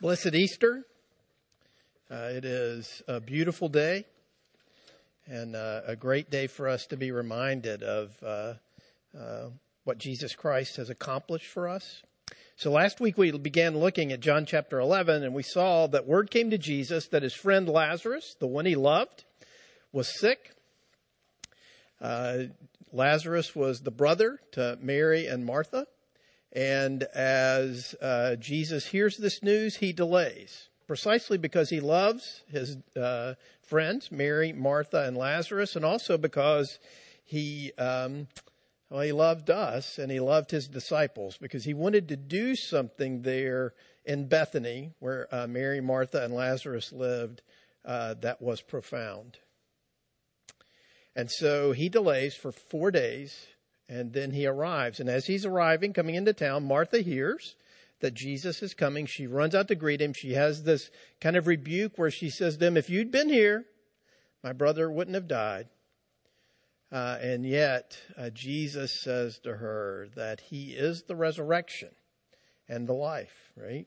Blessed Easter. Uh, it is a beautiful day and uh, a great day for us to be reminded of uh, uh what Jesus Christ has accomplished for us. So last week we began looking at John chapter 11 and we saw that word came to Jesus that his friend Lazarus, the one he loved, was sick. Uh, Lazarus was the brother to Mary and Martha. And as uh, Jesus hears this news, he delays, precisely because he loves his uh, friends, Mary, Martha, and Lazarus, and also because he, um, well, he loved us and he loved his disciples because he wanted to do something there in Bethany, where uh, Mary, Martha, and Lazarus lived, uh, that was profound. And so he delays for four days and then he arrives. And as he's arriving, coming into town, Martha hears that Jesus is coming. She runs out to greet him. She has this kind of rebuke where she says to him, If you'd been here, my brother wouldn't have died. Uh, and yet, uh, Jesus says to her that he is the resurrection and the life, right?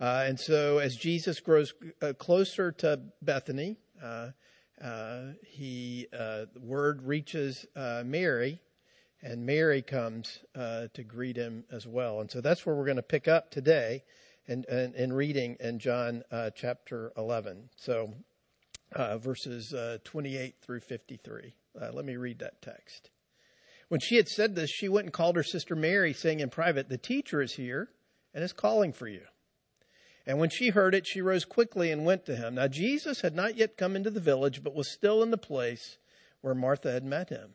Uh, and so, as Jesus grows uh, closer to Bethany, uh, uh, he word reaches Mary and Mary comes uh, to greet him as well. And so that's where we're going to pick up today in, in, in reading in John uh, chapter 11. So uh, verses uh, 28 through 53. Uh, let me read that text. When she had said this, she went and called her sister Mary, saying in private, The teacher is here and is calling for you. And when she heard it, she rose quickly and went to him. Now Jesus had not yet come into the village, but was still in the place where Martha had met him.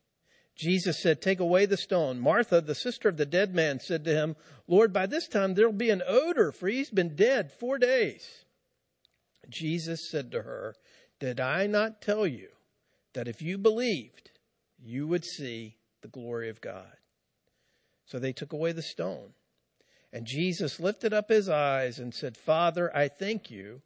Jesus said, Take away the stone. Martha, the sister of the dead man, said to him, Lord, by this time there'll be an odor, for he's been dead four days. Jesus said to her, Did I not tell you that if you believed, you would see the glory of God? So they took away the stone. And Jesus lifted up his eyes and said, Father, I thank you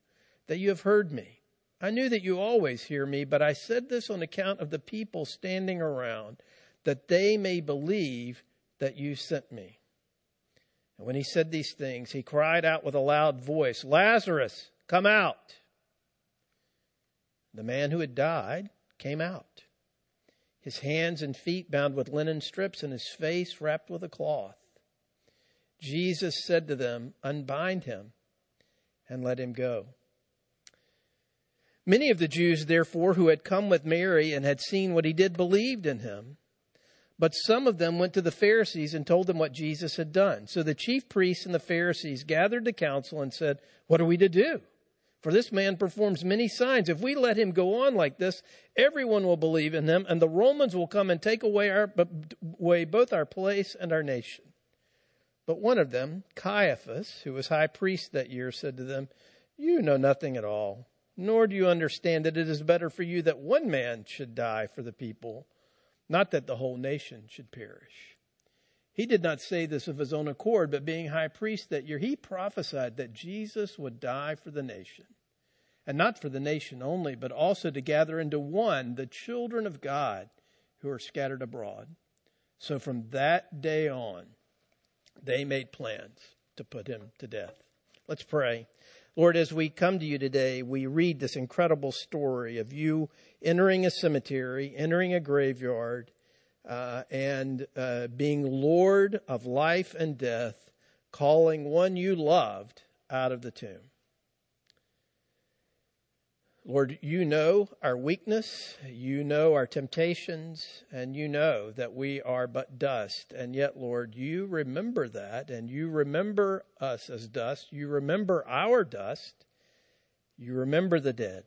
that you have heard me. I knew that you always hear me, but I said this on account of the people standing around that they may believe that you sent me. And when he said these things, he cried out with a loud voice, Lazarus, come out. The man who had died came out, his hands and feet bound with linen strips and his face wrapped with a cloth. Jesus said to them, Unbind him and let him go. Many of the Jews, therefore, who had come with Mary and had seen what he did, believed in him. But some of them went to the Pharisees and told them what Jesus had done. So the chief priests and the Pharisees gathered the council and said, What are we to do? For this man performs many signs. If we let him go on like this, everyone will believe in him, and the Romans will come and take away, our, away both our place and our nation. But one of them, Caiaphas, who was high priest that year, said to them, You know nothing at all, nor do you understand that it is better for you that one man should die for the people not that the whole nation should perish. He did not say this of his own accord, but being high priest that year, he prophesied that Jesus would die for the nation. And not for the nation only, but also to gather into one the children of God who are scattered abroad. So from that day on, they made plans to put him to death. Let's pray. Lord, as we come to you today, we read this incredible story of you entering a cemetery, entering a graveyard, uh, and uh, being Lord of life and death, calling one you loved out of the tomb. Lord, you know our weakness, you know our temptations, and you know that we are but dust. And yet, Lord, you remember that, and you remember us as dust. You remember our dust. You remember the dead.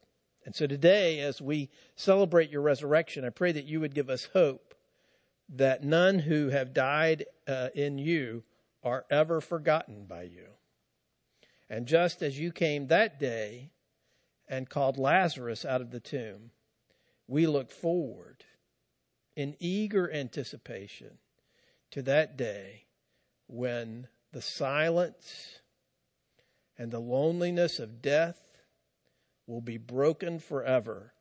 And so today, as we celebrate your resurrection, I pray that you would give us hope that none who have died uh, in you are ever forgotten by you. And just as you came that day, and called Lazarus out of the tomb, we look forward in eager anticipation to that day when the silence and the loneliness of death will be broken forever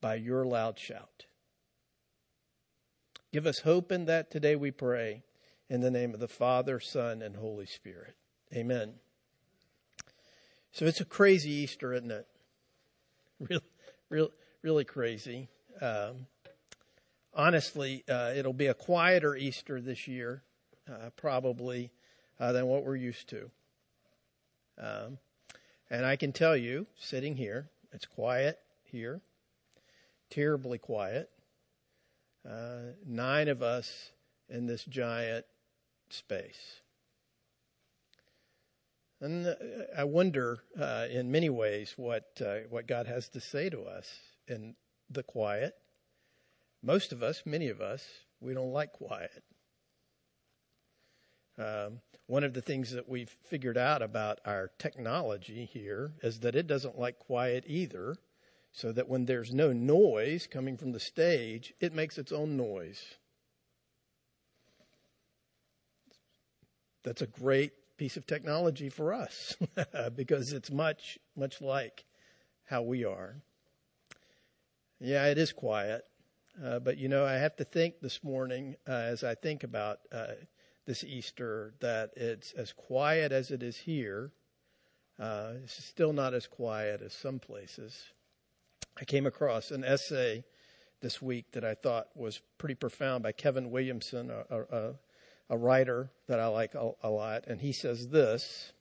by your loud shout. Give us hope in that today, we pray, in the name of the Father, Son, and Holy Spirit. Amen. So it's a crazy Easter, isn't it? really, really, really crazy. Um, honestly, uh, it'll be a quieter Easter this year, uh, probably, uh, than what we're used to. Um, and I can tell you, sitting here, it's quiet here, terribly quiet. Uh, nine of us in this giant space. And uh, I wonder, uh, in many ways, what uh, what God has to say to us in the quiet. Most of us, many of us, we don't like quiet. Um, one of the things that we've figured out about our technology here is that it doesn't like quiet either. So that when there's no noise coming from the stage, it makes its own noise. That's a great piece of technology for us because it's much, much like how we are. Yeah, it is quiet. Uh, but you know, I have to think this morning uh, as I think about uh, this Easter that it's as quiet as it is here. Uh, it's still not as quiet as some places. I came across an essay this week that I thought was pretty profound by Kevin Williamson, a, a, a writer that I like a, a lot, and he says this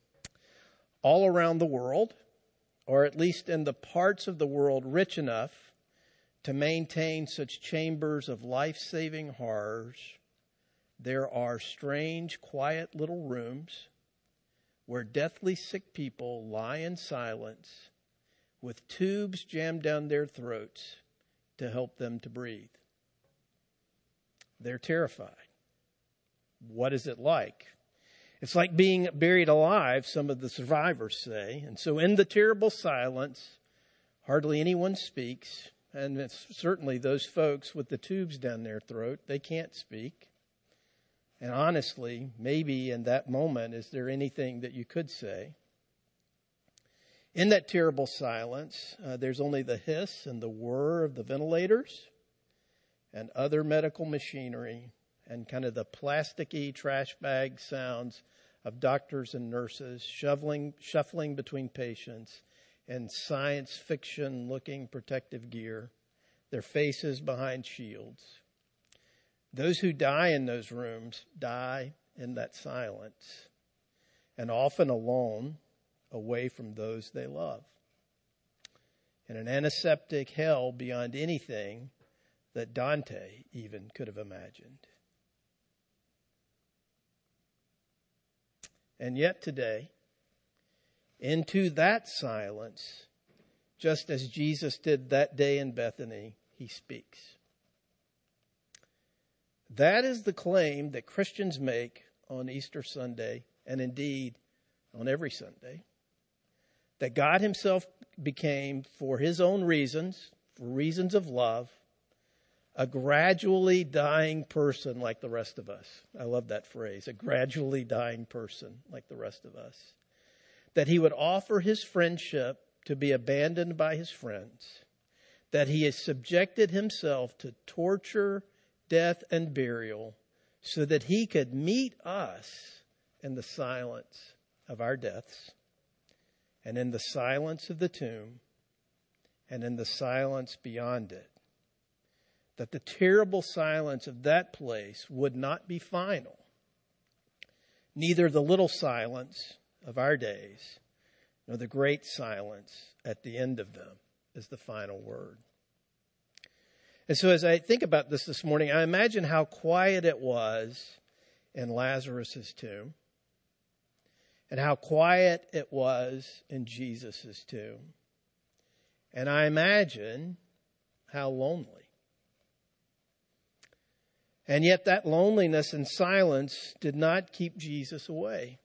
all around the world, or at least in the parts of the world rich enough to maintain such chambers of life saving horrors, there are strange, quiet little rooms where deathly sick people lie in silence with tubes jammed down their throats to help them to breathe. They're terrified. What is it like? It's like being buried alive, some of the survivors say. And so, in the terrible silence, hardly anyone speaks. And certainly those folks with the tubes down their throat, they can't speak. And honestly, maybe in that moment, is there anything that you could say? In that terrible silence, uh, there's only the hiss and the whir of the ventilators and other medical machinery and kind of the plasticky trash bag sounds of doctors and nurses shoveling, shuffling between patients in science fiction looking protective gear, their faces behind shields. Those who die in those rooms die in that silence and often alone, away from those they love. In an antiseptic hell beyond anything that Dante even could have imagined. And yet today, into that silence, just as Jesus did that day in Bethany, he speaks. That is the claim that Christians make on Easter Sunday, and indeed on every Sunday. That God Himself became, for His own reasons, for reasons of love, a gradually dying person like the rest of us. I love that phrase, a gradually dying person like the rest of us. That he would offer his friendship to be abandoned by his friends. That he has subjected himself to torture, death, and burial so that he could meet us in the silence of our deaths and in the silence of the tomb and in the silence beyond it that the terrible silence of that place would not be final. Neither the little silence of our days, nor the great silence at the end of them. is the final word. And so as I think about this this morning, I imagine how quiet it was in Lazarus' tomb and how quiet it was in Jesus' tomb. And I imagine how lonely. And yet that loneliness and silence did not keep Jesus away.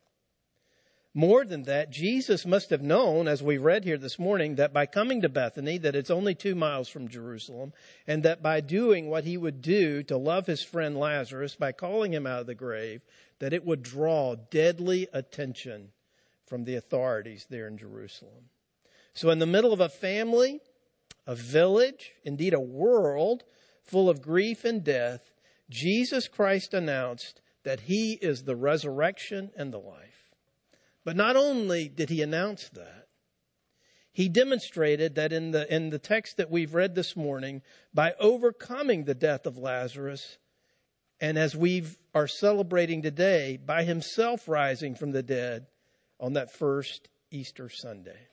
More than that, Jesus must have known, as we read here this morning, that by coming to Bethany, that it's only two miles from Jerusalem, and that by doing what he would do to love his friend Lazarus, by calling him out of the grave, that it would draw deadly attention from the authorities there in Jerusalem. So in the middle of a family, a village, indeed a world full of grief and death, Jesus Christ announced that he is the resurrection and the life. But not only did he announce that, he demonstrated that in the, in the text that we've read this morning, by overcoming the death of Lazarus, and as we are celebrating today, by himself rising from the dead on that first Easter Sunday.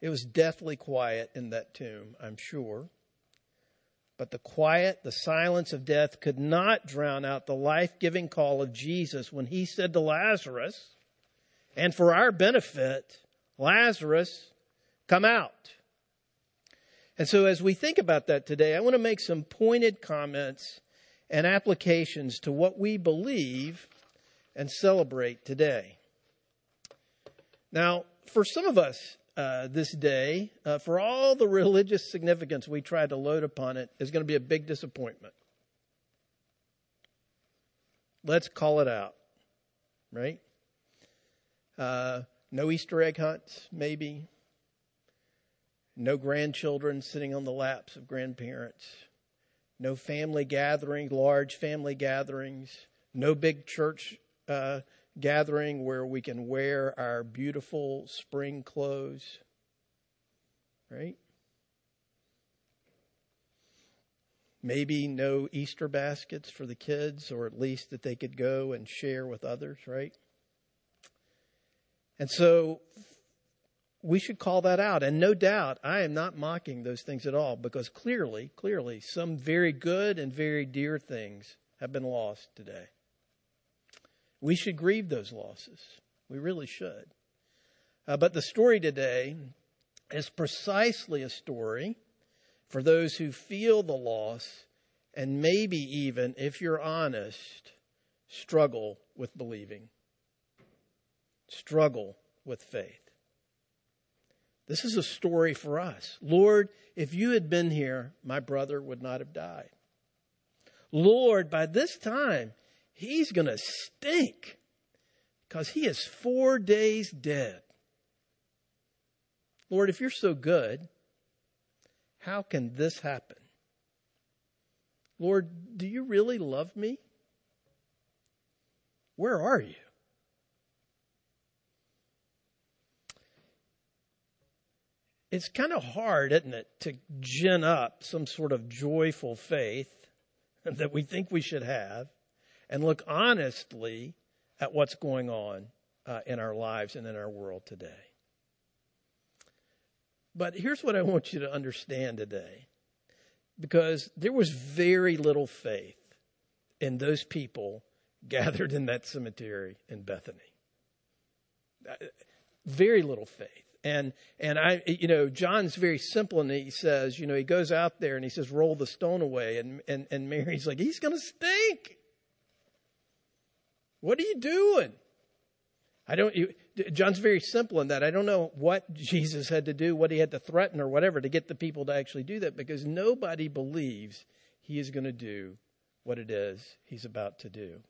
It was deathly quiet in that tomb, I'm sure. But the quiet, the silence of death could not drown out the life giving call of Jesus when he said to Lazarus, and for our benefit, Lazarus, come out. And so as we think about that today, I want to make some pointed comments and applications to what we believe and celebrate today. Now, for some of us, uh, this day, uh, for all the religious significance we try to load upon it, is going to be a big disappointment. Let's call it out, right? Uh, no Easter egg hunts, maybe. No grandchildren sitting on the laps of grandparents. No family gatherings, large family gatherings. No big church uh, gathering where we can wear our beautiful spring clothes. Right? Maybe no Easter baskets for the kids, or at least that they could go and share with others, right? And so we should call that out. And no doubt, I am not mocking those things at all because clearly, clearly, some very good and very dear things have been lost today. We should grieve those losses. We really should. Uh, but the story today is precisely a story for those who feel the loss and maybe even, if you're honest, struggle with believing, struggle with faith. This is a story for us. Lord, if you had been here, my brother would not have died. Lord, by this time, he's going to stink because he is four days dead. Lord, if you're so good, how can this happen? Lord, do you really love me? Where are you? It's kind of hard, isn't it, to gin up some sort of joyful faith that we think we should have and look honestly at what's going on uh, in our lives and in our world today. But here's what I want you to understand today. Because there was very little faith in those people gathered in that cemetery in Bethany. Uh, very little faith. And, and I, you know, John's very simple and he says, you know, he goes out there and he says, roll the stone away. And, and, and Mary's like, he's going to stink. What are you doing? I don't, you, John's very simple in that. I don't know what Jesus had to do, what he had to threaten or whatever to get the people to actually do that because nobody believes he is going to do what it is he's about to do.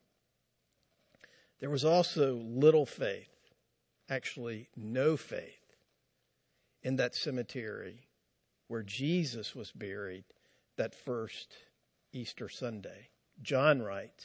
There was also little faith, actually no faith, in that cemetery where Jesus was buried that first Easter Sunday. John writes,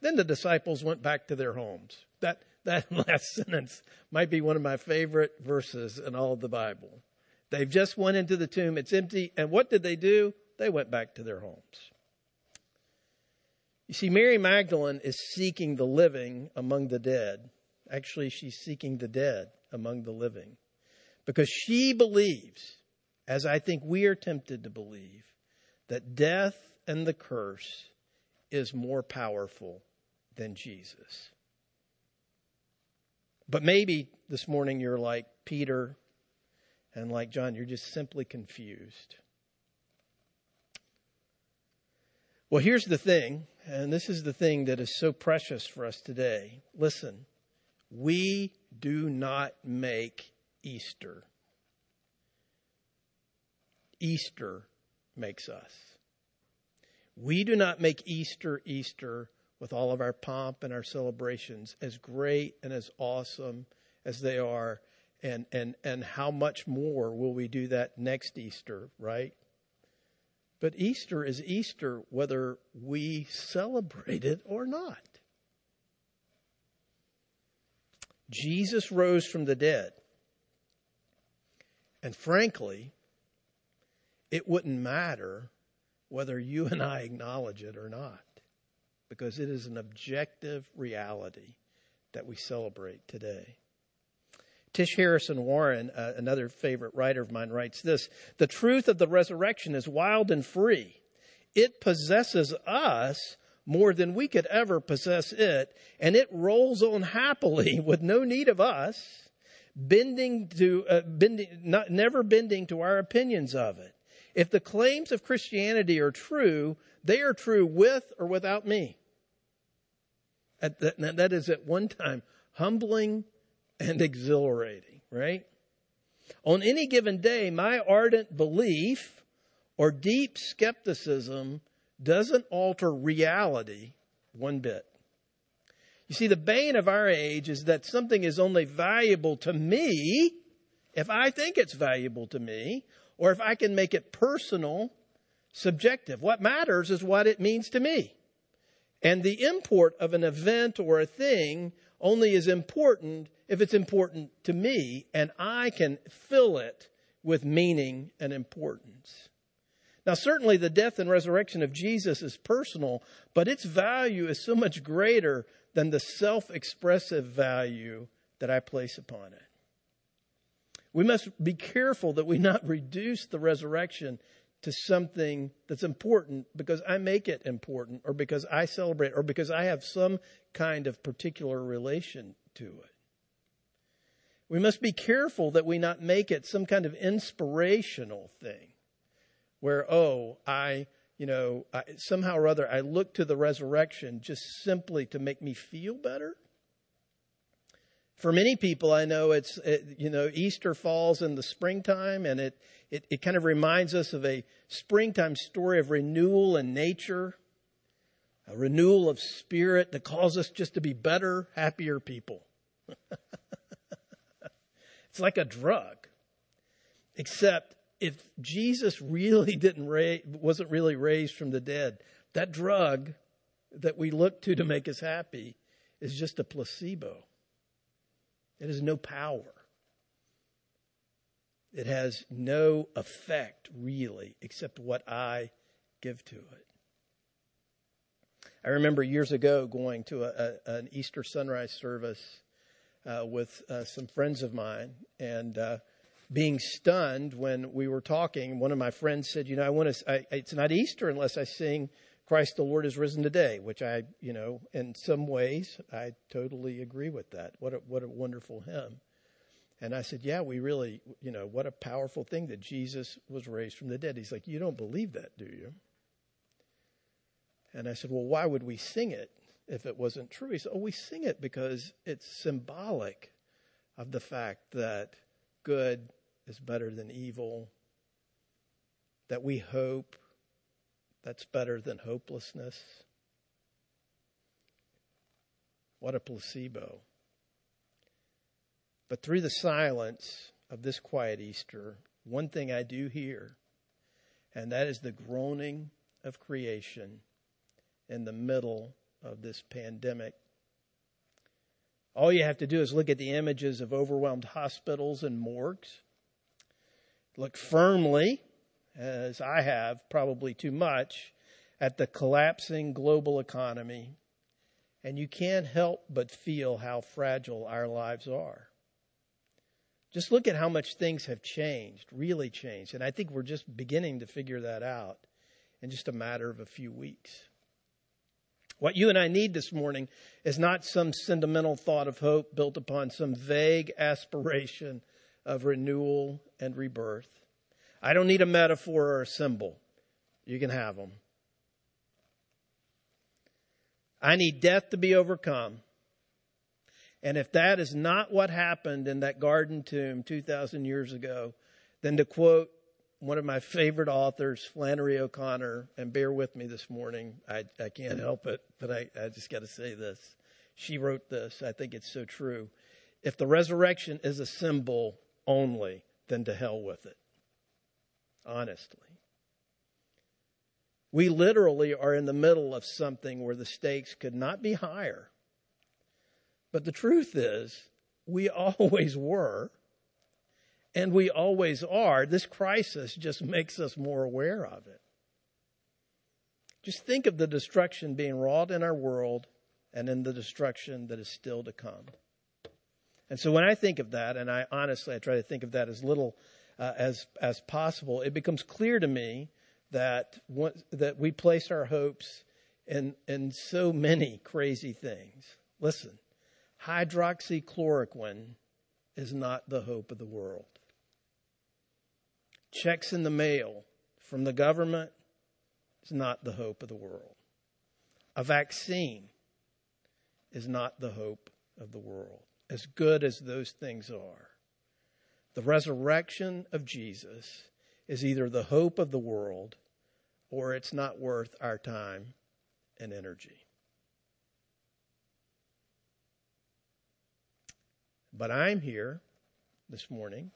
Then the disciples went back to their homes. That, that last sentence might be one of my favorite verses in all of the Bible. They've just went into the tomb. It's empty. And what did they do? They went back to their homes. You see, Mary Magdalene is seeking the living among the dead. Actually, she's seeking the dead among the living because she believes, as I think we are tempted to believe, that death and the curse is more powerful than Jesus. But maybe this morning you're like Peter and like John, you're just simply confused. Well, here's the thing, and this is the thing that is so precious for us today. Listen, we do not make Easter. Easter makes us. We do not make Easter Easter with all of our pomp and our celebrations, as great and as awesome as they are. And, and, and how much more will we do that next Easter, right? But Easter is Easter whether we celebrate it or not. Jesus rose from the dead. And frankly, it wouldn't matter whether you and I acknowledge it or not, because it is an objective reality that we celebrate today. Tish Harrison Warren, uh, another favorite writer of mine, writes this The truth of the resurrection is wild and free. It possesses us more than we could ever possess it, and it rolls on happily with no need of us, bending to, uh, bending, not, never bending to our opinions of it. If the claims of Christianity are true, they are true with or without me. That, that is at one time humbling and exhilarating, right? On any given day, my ardent belief or deep skepticism doesn't alter reality one bit. You see, the bane of our age is that something is only valuable to me if I think it's valuable to me, or if I can make it personal, subjective. What matters is what it means to me. And the import of an event or a thing only is important if it's important to me and I can fill it with meaning and importance. Now, certainly the death and resurrection of Jesus is personal, but its value is so much greater than the self expressive value that I place upon it. We must be careful that we not reduce the resurrection to something that's important because I make it important or because I celebrate or because I have some kind of particular relation to it. We must be careful that we not make it some kind of inspirational thing where, oh, I, you know, I, somehow or other, I look to the resurrection just simply to make me feel better. For many people, I know it's, it, you know, Easter falls in the springtime and it, it, it kind of reminds us of a springtime story of renewal in nature, a renewal of spirit that calls us just to be better, happier people. it's like a drug, except if Jesus really didn't ra- wasn't really raised from the dead, that drug that we look to to make us happy is just a placebo. It has no power. It has no effect really except what I give to it. I remember years ago going to a, a, an Easter sunrise service uh, with uh, some friends of mine, and uh, being stunned when we were talking. One of my friends said, "You know, I want to. It's not Easter unless I sing." Christ the Lord is risen today, which I, you know, in some ways, I totally agree with that. What a, what a wonderful hymn. And I said, Yeah, we really, you know, what a powerful thing that Jesus was raised from the dead. He's like, You don't believe that, do you? And I said, Well, why would we sing it if it wasn't true? He said, Oh, we sing it because it's symbolic of the fact that good is better than evil, that we hope that's better than hopelessness. What a placebo. But through the silence of this quiet Easter, one thing I do hear, and that is the groaning of creation in the middle of this pandemic. All you have to do is look at the images of overwhelmed hospitals and morgues. Look firmly, as I have, probably too much, at the collapsing global economy, and you can't help but feel how fragile our lives are. Just look at how much things have changed, really changed. And I think we're just beginning to figure that out in just a matter of a few weeks. What you and I need this morning is not some sentimental thought of hope built upon some vague aspiration of renewal and rebirth. I don't need a metaphor or a symbol. You can have them. I need death to be overcome and if that is not what happened in that garden tomb 2,000 years ago, then to quote one of my favorite authors, Flannery O'Connor, and bear with me this morning, I, I can't help it, but I, I just got to say this. She wrote this. I think it's so true. If the resurrection is a symbol only, then to hell with it. Honestly. We literally are in the middle of something where the stakes could not be higher but the truth is, we always were, and we always are. This crisis just makes us more aware of it. Just think of the destruction being wrought in our world and in the destruction that is still to come. And so when I think of that, and I honestly I try to think of that as little uh, as as possible, it becomes clear to me that that we place our hopes in in so many crazy things. Listen, hydroxychloroquine is not the hope of the world. Checks in the mail from the government is not the hope of the world. A vaccine is not the hope of the world, as good as those things are. The resurrection of Jesus is either the hope of the world or it's not worth our time and energy. But I'm here this morning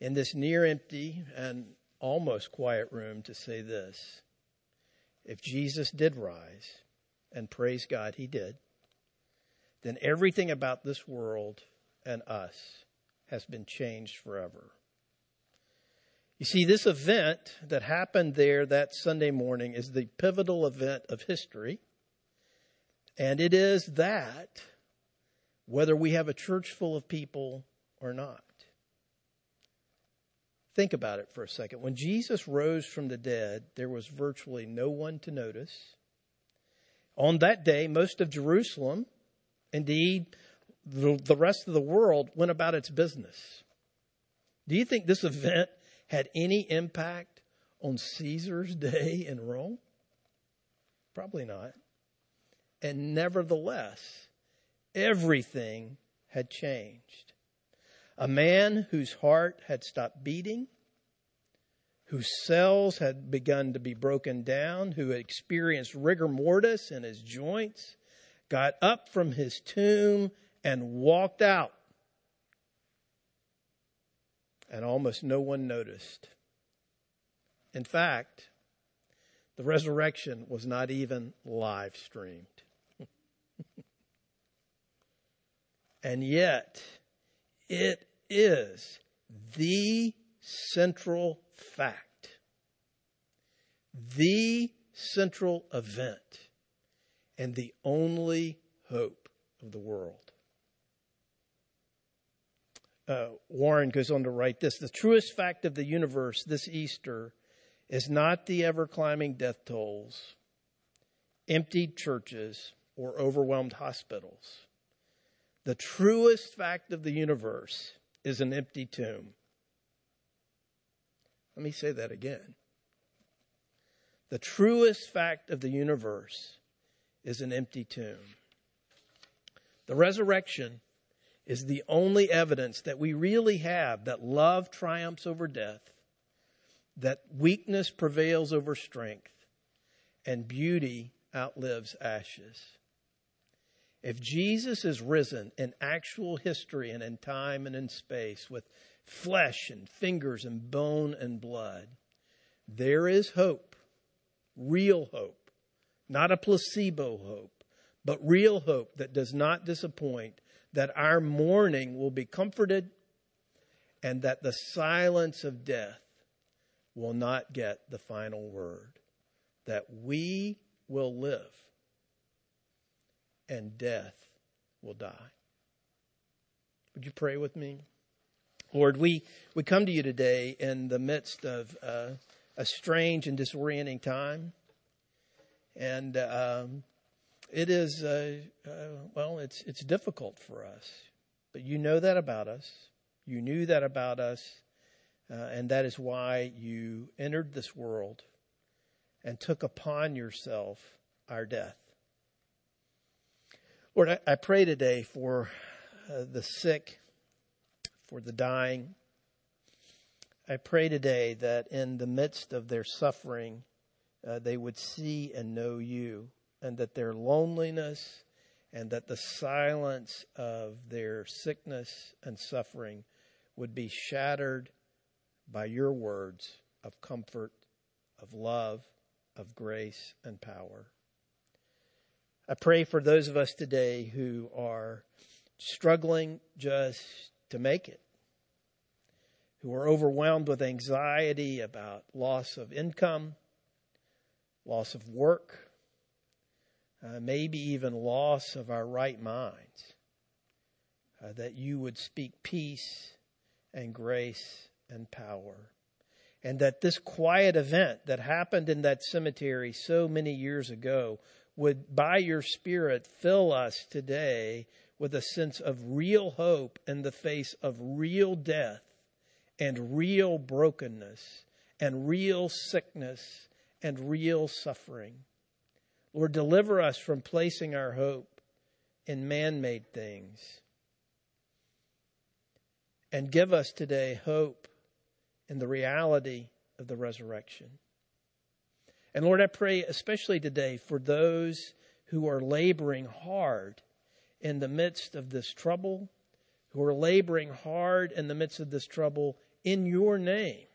in this near empty and almost quiet room to say this. If Jesus did rise, and praise God he did, then everything about this world and us has been changed forever. You see, this event that happened there that Sunday morning is the pivotal event of history. And it is that whether we have a church full of people or not. Think about it for a second. When Jesus rose from the dead, there was virtually no one to notice. On that day, most of Jerusalem, indeed, the, the rest of the world, went about its business. Do you think this event had any impact on Caesar's day in Rome? Probably not. And nevertheless, Everything had changed. A man whose heart had stopped beating, whose cells had begun to be broken down, who had experienced rigor mortis in his joints, got up from his tomb and walked out. And almost no one noticed. In fact, the resurrection was not even live streamed. And yet, it is the central fact, the central event, and the only hope of the world. Uh, Warren goes on to write this The truest fact of the universe this Easter is not the ever climbing death tolls, emptied churches, or overwhelmed hospitals. The truest fact of the universe is an empty tomb. Let me say that again. The truest fact of the universe is an empty tomb. The resurrection is the only evidence that we really have that love triumphs over death, that weakness prevails over strength, and beauty outlives ashes. If Jesus is risen in actual history and in time and in space with flesh and fingers and bone and blood, there is hope, real hope, not a placebo hope, but real hope that does not disappoint, that our mourning will be comforted and that the silence of death will not get the final word, that we will live and death will die. Would you pray with me? Lord, we, we come to you today in the midst of uh, a strange and disorienting time. And um, it is, uh, uh, well, it's, it's difficult for us. But you know that about us. You knew that about us. Uh, and that is why you entered this world and took upon yourself our death. Lord, I, pray today for uh, the sick, for the dying. I pray today that in the midst of their suffering, uh, they would see and know you, and that their loneliness and that the silence of their sickness and suffering would be shattered by your words of comfort, of love, of grace and power. I pray for those of us today who are struggling just to make it, who are overwhelmed with anxiety about loss of income, loss of work, uh, maybe even loss of our right minds, uh, that you would speak peace and grace and power. And that this quiet event that happened in that cemetery so many years ago would, by your Spirit, fill us today with a sense of real hope in the face of real death and real brokenness and real sickness and real suffering. Lord, deliver us from placing our hope in man made things. And give us today hope in the reality of the resurrection. And Lord, I pray especially today for those who are laboring hard in the midst of this trouble, who are laboring hard in the midst of this trouble in your name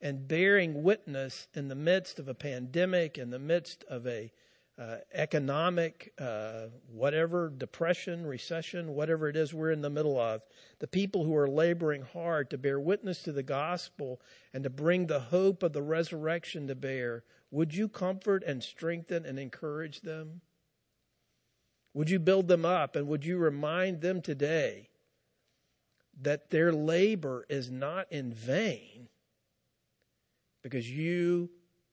and bearing witness in the midst of a pandemic, in the midst of a uh, economic, uh, whatever, depression, recession, whatever it is we're in the middle of, the people who are laboring hard to bear witness to the gospel and to bring the hope of the resurrection to bear, would you comfort and strengthen and encourage them? Would you build them up and would you remind them today that their labor is not in vain because you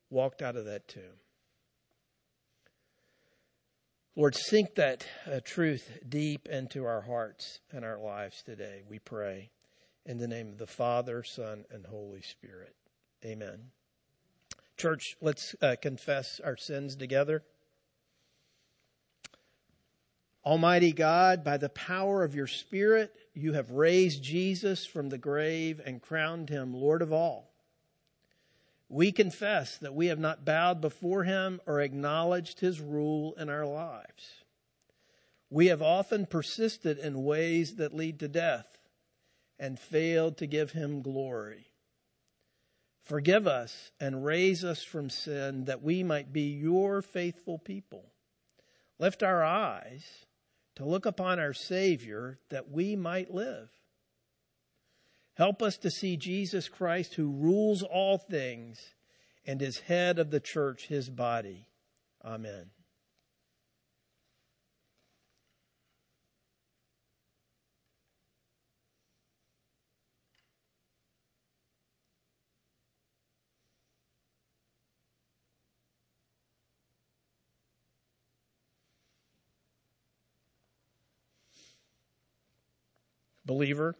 walked out of that tomb? Lord, sink that uh, truth deep into our hearts and our lives today, we pray. In the name of the Father, Son, and Holy Spirit. Amen. Church, let's uh, confess our sins together. Almighty God, by the power of your Spirit, you have raised Jesus from the grave and crowned him Lord of all we confess that we have not bowed before him or acknowledged his rule in our lives. We have often persisted in ways that lead to death and failed to give him glory. Forgive us and raise us from sin that we might be your faithful people. Lift our eyes to look upon our Savior that we might live. Help us to see Jesus Christ who rules all things and is head of the church, his body. Amen. Believer,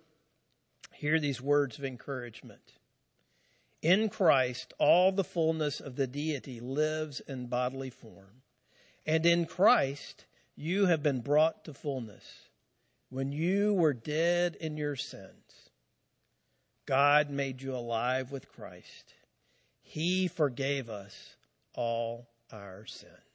hear these words of encouragement. In Christ, all the fullness of the deity lives in bodily form. And in Christ, you have been brought to fullness. When you were dead in your sins, God made you alive with Christ. He forgave us all our sins.